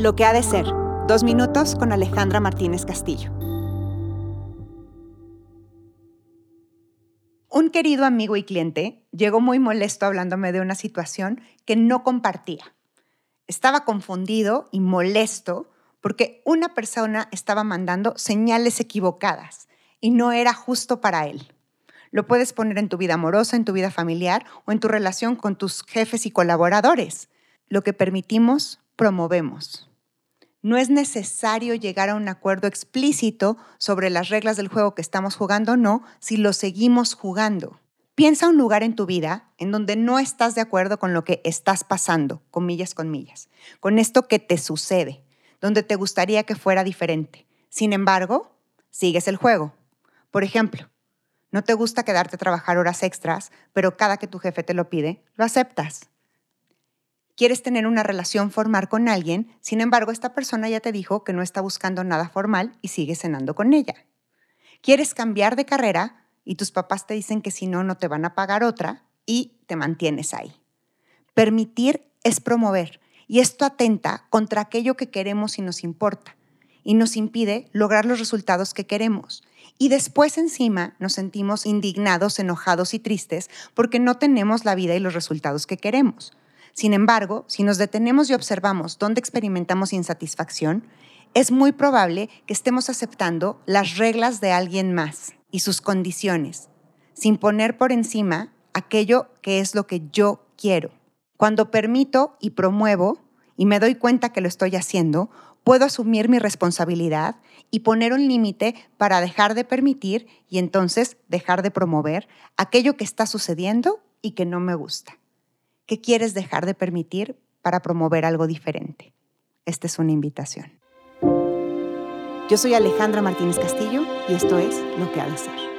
Lo que ha de ser. Dos minutos con Alejandra Martínez Castillo. Un querido amigo y cliente llegó muy molesto hablándome de una situación que no compartía. Estaba confundido y molesto porque una persona estaba mandando señales equivocadas y no era justo para él. Lo puedes poner en tu vida amorosa, en tu vida familiar o en tu relación con tus jefes y colaboradores. Lo que permitimos, promovemos. No es necesario llegar a un acuerdo explícito sobre las reglas del juego que estamos jugando o no si lo seguimos jugando. Piensa un lugar en tu vida en donde no estás de acuerdo con lo que estás pasando, comillas con millas, con esto que te sucede, donde te gustaría que fuera diferente. Sin embargo, sigues el juego. Por ejemplo, no te gusta quedarte a trabajar horas extras, pero cada que tu jefe te lo pide, lo aceptas quieres tener una relación formal con alguien, sin embargo, esta persona ya te dijo que no está buscando nada formal y sigue cenando con ella. Quieres cambiar de carrera y tus papás te dicen que si no, no te van a pagar otra y te mantienes ahí. Permitir es promover y esto atenta contra aquello que queremos y nos importa y nos impide lograr los resultados que queremos. Y después encima nos sentimos indignados, enojados y tristes porque no tenemos la vida y los resultados que queremos. Sin embargo, si nos detenemos y observamos dónde experimentamos insatisfacción, es muy probable que estemos aceptando las reglas de alguien más y sus condiciones, sin poner por encima aquello que es lo que yo quiero. Cuando permito y promuevo y me doy cuenta que lo estoy haciendo, puedo asumir mi responsabilidad y poner un límite para dejar de permitir y entonces dejar de promover aquello que está sucediendo y que no me gusta. ¿Qué quieres dejar de permitir para promover algo diferente? Esta es una invitación. Yo soy Alejandra Martínez Castillo y esto es Lo que ha de ser.